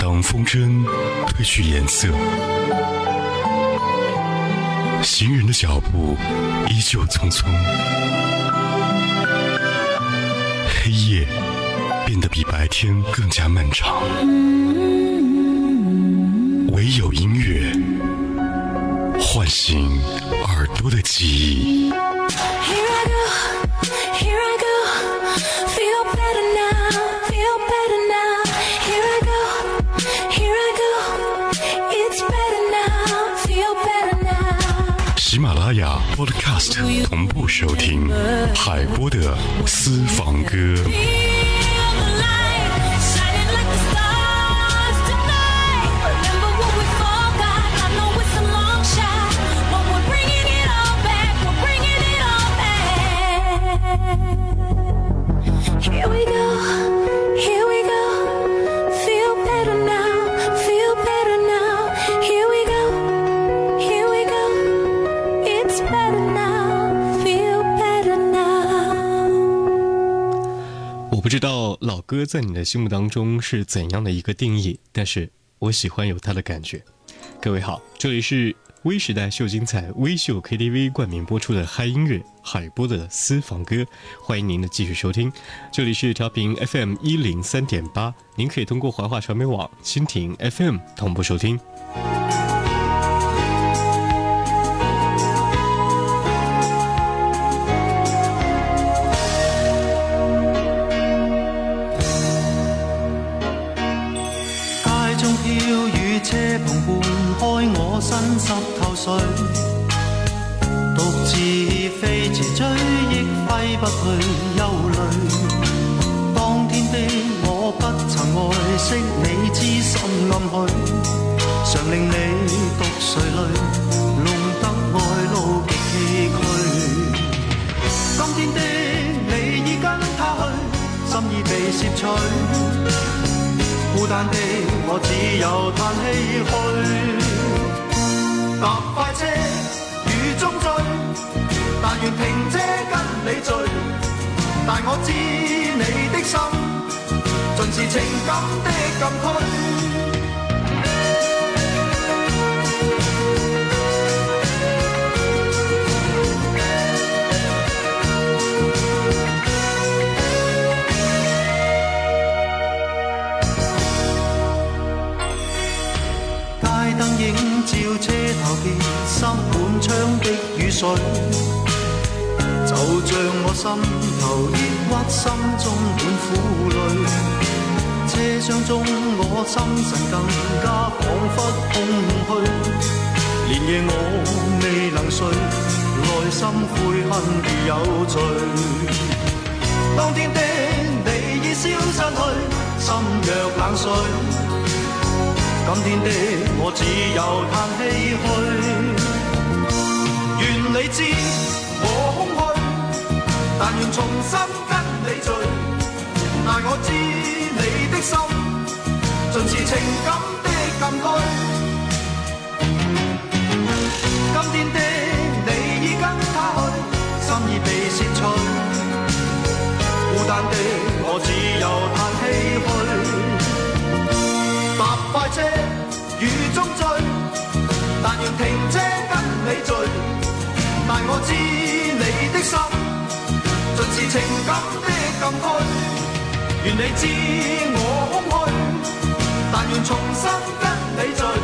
当风筝褪去颜色，行人的脚步依旧匆匆，黑夜变得比白天更加漫长，唯有音乐唤醒耳朵的记忆。同步收听海波的私房歌。歌在你的心目当中是怎样的一个定义？但是我喜欢有它的感觉。各位好，这里是微时代秀精彩微秀 KTV 冠名播出的嗨音乐海波的私房歌，欢迎您的继续收听。这里是调频 FM 一零三点八，您可以通过怀化传媒网蜻蜓 FM 同步收听。夜你知心暗许，常令你独垂泪，弄得爱路崎岖。今天的你已跟他去，心已被摄取，孤单的我只有叹唏嘘。搭快车，雨中追，但愿停车跟你聚，但我知你的心。是情感的禁区。街灯映照车头边，心满窗的雨水，就像我心头抑郁，心中满苦泪。车窗中，我心神更加仿佛空虚。连夜我未能睡，内心悔恨如有罪。当天的你已消散去，心若冷水。今天的我只有叹唏嘘。愿你知我空虚，但愿重新跟你聚。但我知。心尽是情感的禁区。今天的你已跟他去，心已被摄取，孤单的我只有叹唏嘘。搭快车雨中追，但愿停车跟你聚。但我知你的心尽是情感的禁区。愿你知我空虚，但愿重新跟你聚。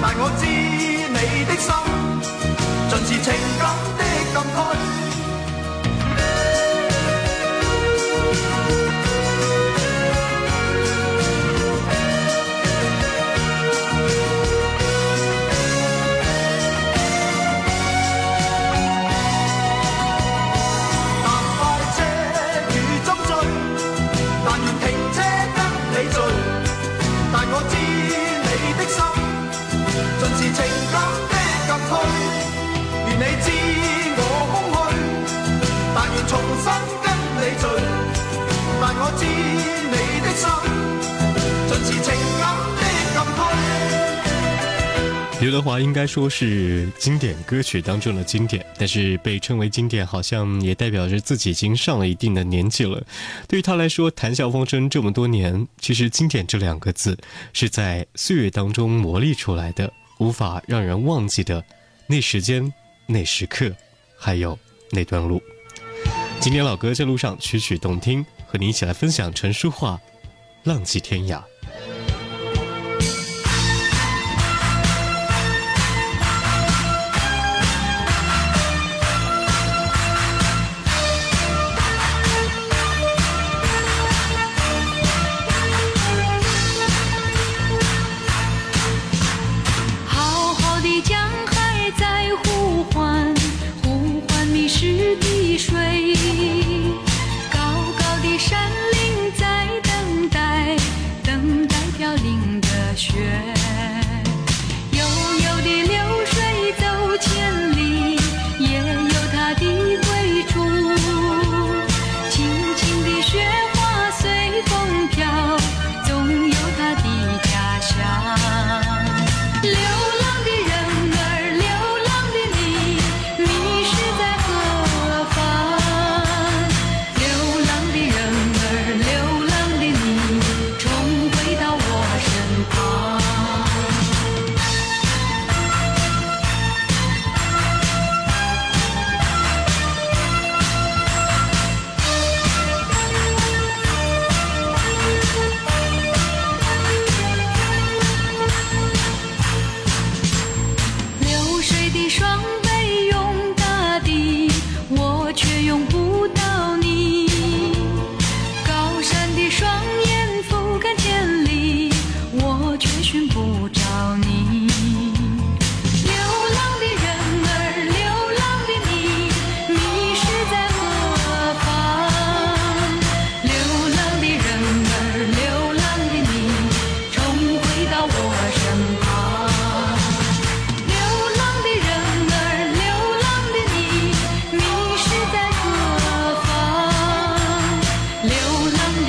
但我知你的心，尽是情感的禁区。愿愿你你你知知我我空但但重新跟聚，的的心，是情感刘德华应该说是经典歌曲当中的经典，但是被称为经典，好像也代表着自己已经上了一定的年纪了。对于他来说，谈笑风生这么多年，其实“经典”这两个字是在岁月当中磨砺出来的，无法让人忘记的。那时间，那时刻，还有那段路，经典老歌在路上曲曲动听，和你一起来分享陈淑桦《浪迹天涯》。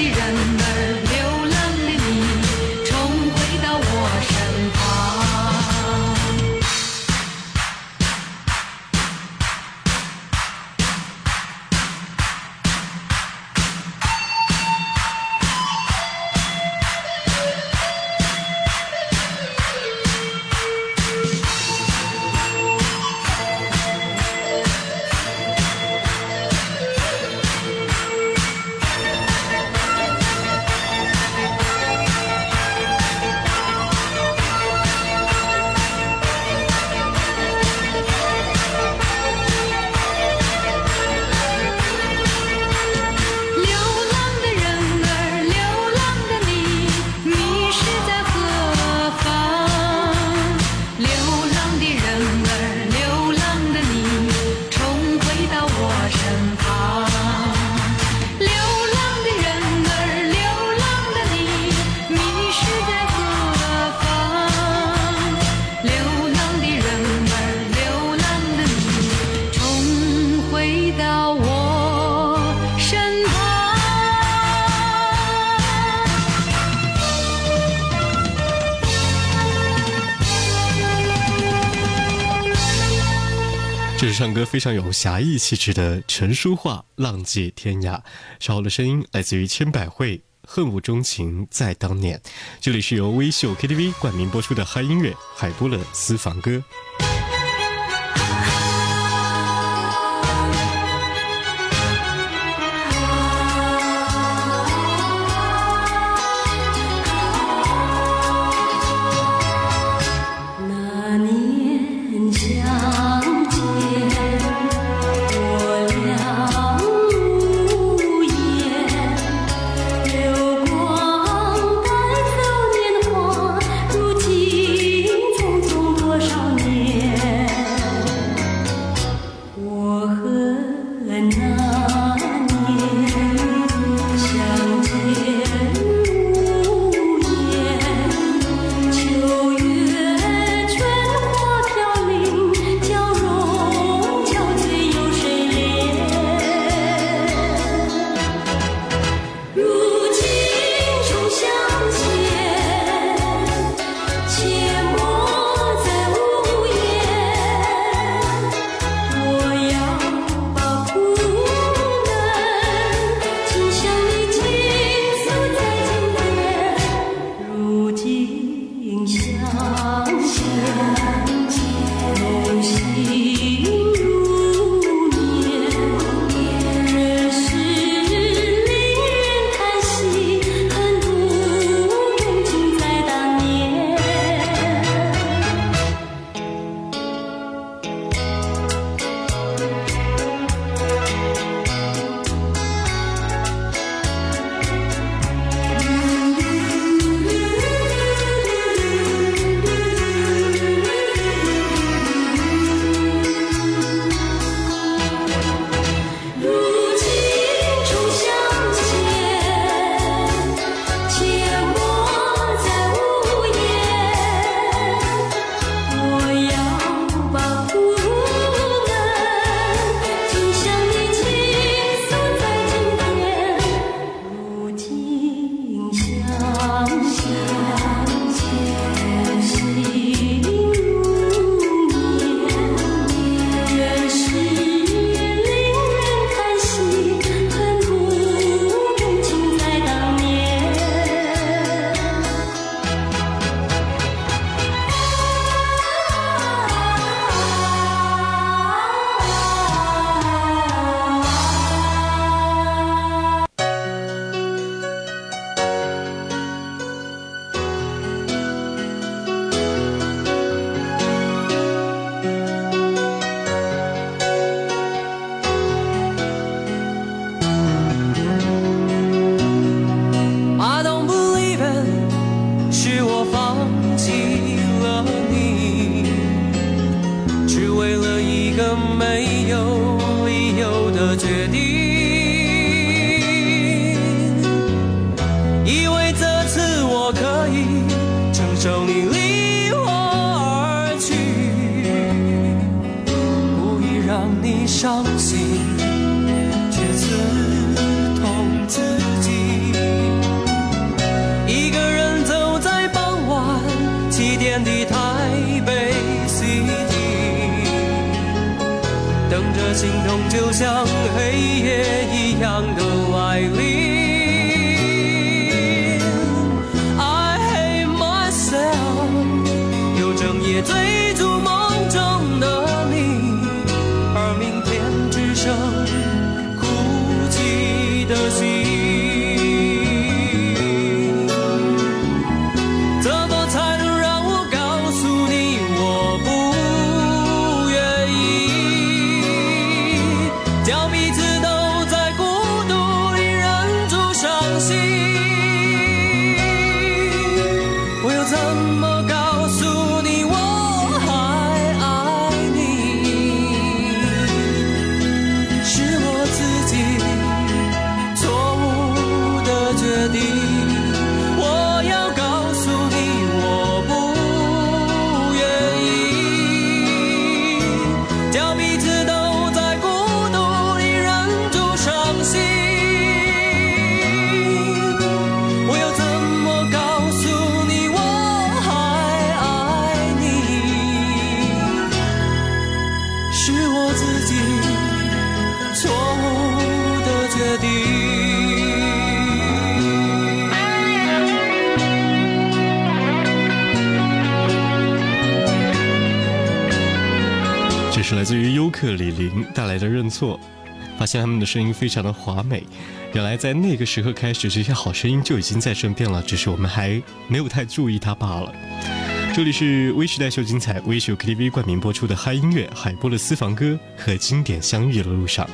人们。这是唱歌非常有侠义气质的陈淑桦《浪迹天涯》，小后的声音来自于千百惠《恨无钟情在当年》。这里是由微秀 KTV 冠名播出的嗨音乐海波乐私房歌。是来自于优客李林带来的认错，发现他们的声音非常的华美。原来在那个时候开始，这些好声音就已经在身边了，只是我们还没有太注意它罢了。这里是微时代秀精彩，微秀 KTV 冠名播出的嗨音乐，海波的私房歌和经典相遇的路上。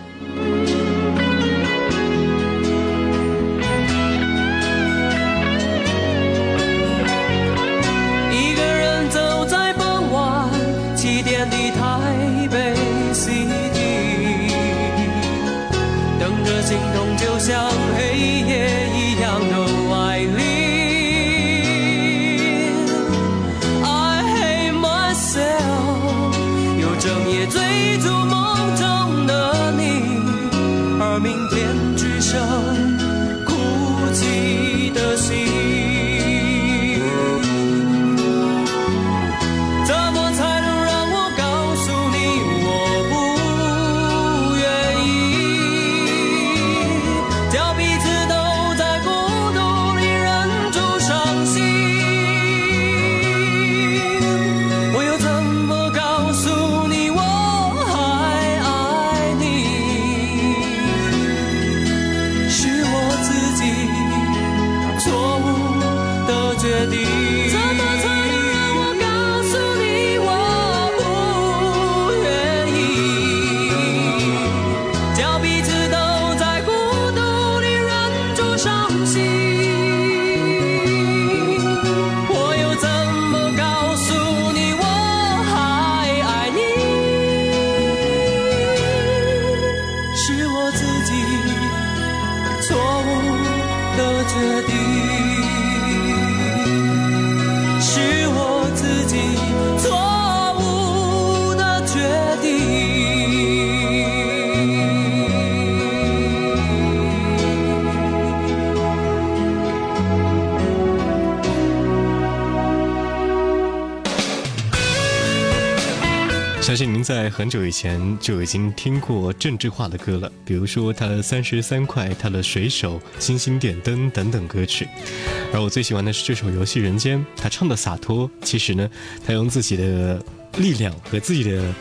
这心痛就像黑夜一样浓。在很久以前就已经听过郑智化的歌了，比如说他的《三十三块》，他的《水手》，《星星点灯》等等歌曲。而我最喜欢的是这首《游戏人间》，他唱的洒脱。其实呢，他用自己的力量和自己的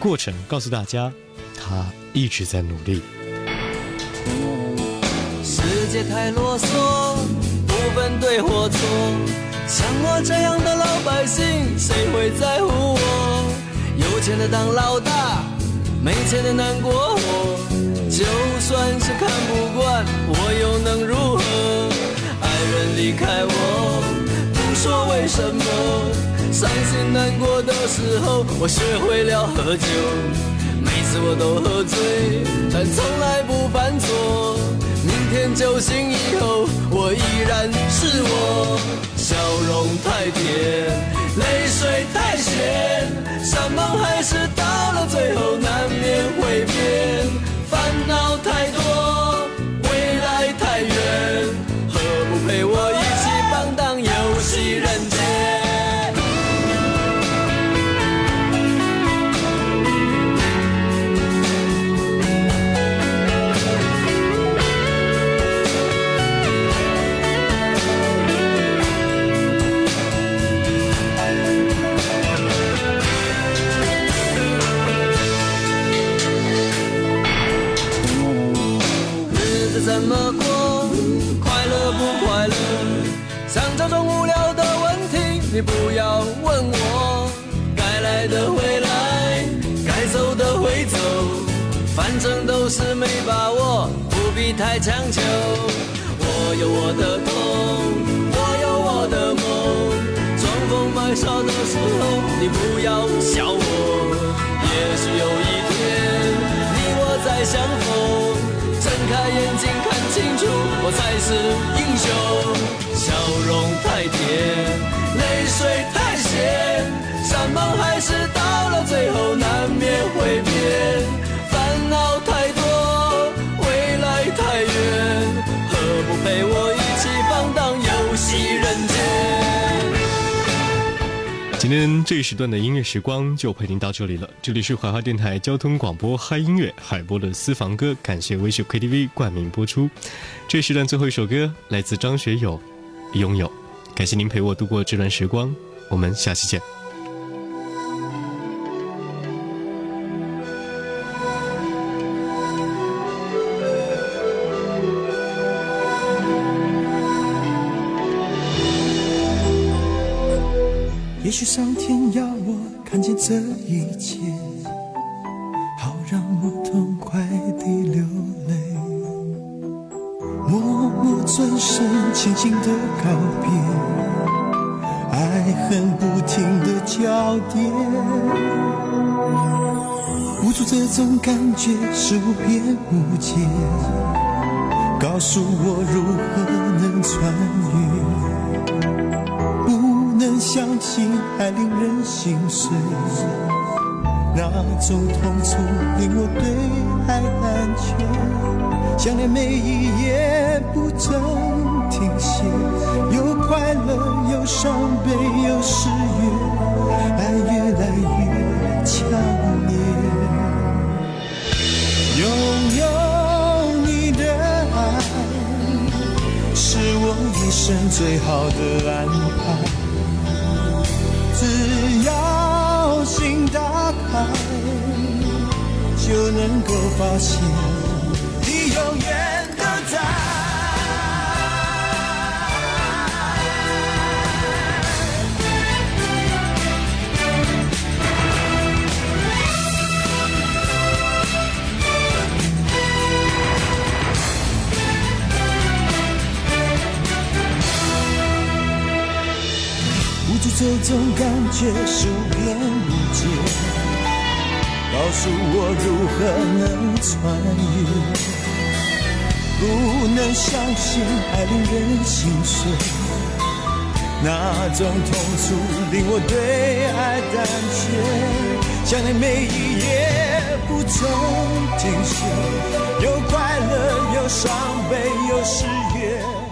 过程告诉大家，他一直在努力。世界太啰嗦，不分对或错，像我这样的老百姓，谁会在乎我？有钱的当老大，没钱的难过活。就算是看不惯，我又能如何？爱人离开我，不说为什么。伤心难过的时候，我学会了喝酒。每次我都喝醉，但从来不犯错。明天酒醒以后，我依然是我。笑容太甜。快乐不快乐？像这种无聊的问题，你不要问我。该来的会来，该走的会走，反正都是没把握，不必太强求。我有我的痛，我有我的梦，装疯卖傻的时候，你不要笑我。也许有一天，你我再相逢。睁开眼睛，看清楚，我才是英雄。笑容太甜，泪水太咸，山盟海誓到了最后，难免。今天这一时段的音乐时光就陪您到这里了。这里是怀化电台交通广播嗨音乐海波的私房歌，感谢微秀 KTV 冠名播出。这一时段最后一首歌来自张学友，《拥有》，感谢您陪我度过这段时光，我们下期见。也许上天要我看见这一切，好让我痛快地流泪。默默转身，轻轻地告别，爱恨不停地交叠，无助这种感觉是无边无界。告诉我如何能穿越。心还令人心碎，那种痛楚令我对爱胆怯，想念每一夜不曾停歇，有快乐，有伤悲，有失约，爱越来越强烈。拥有你的爱，是我一生最好的安排。就能够发现，你永远都在。无助这种感觉，无边无际。告诉我如何能穿越？不能相信爱令人心碎，那种痛楚令我对爱胆怯。想念每一夜不曾停歇，有快乐，有伤悲，有失约。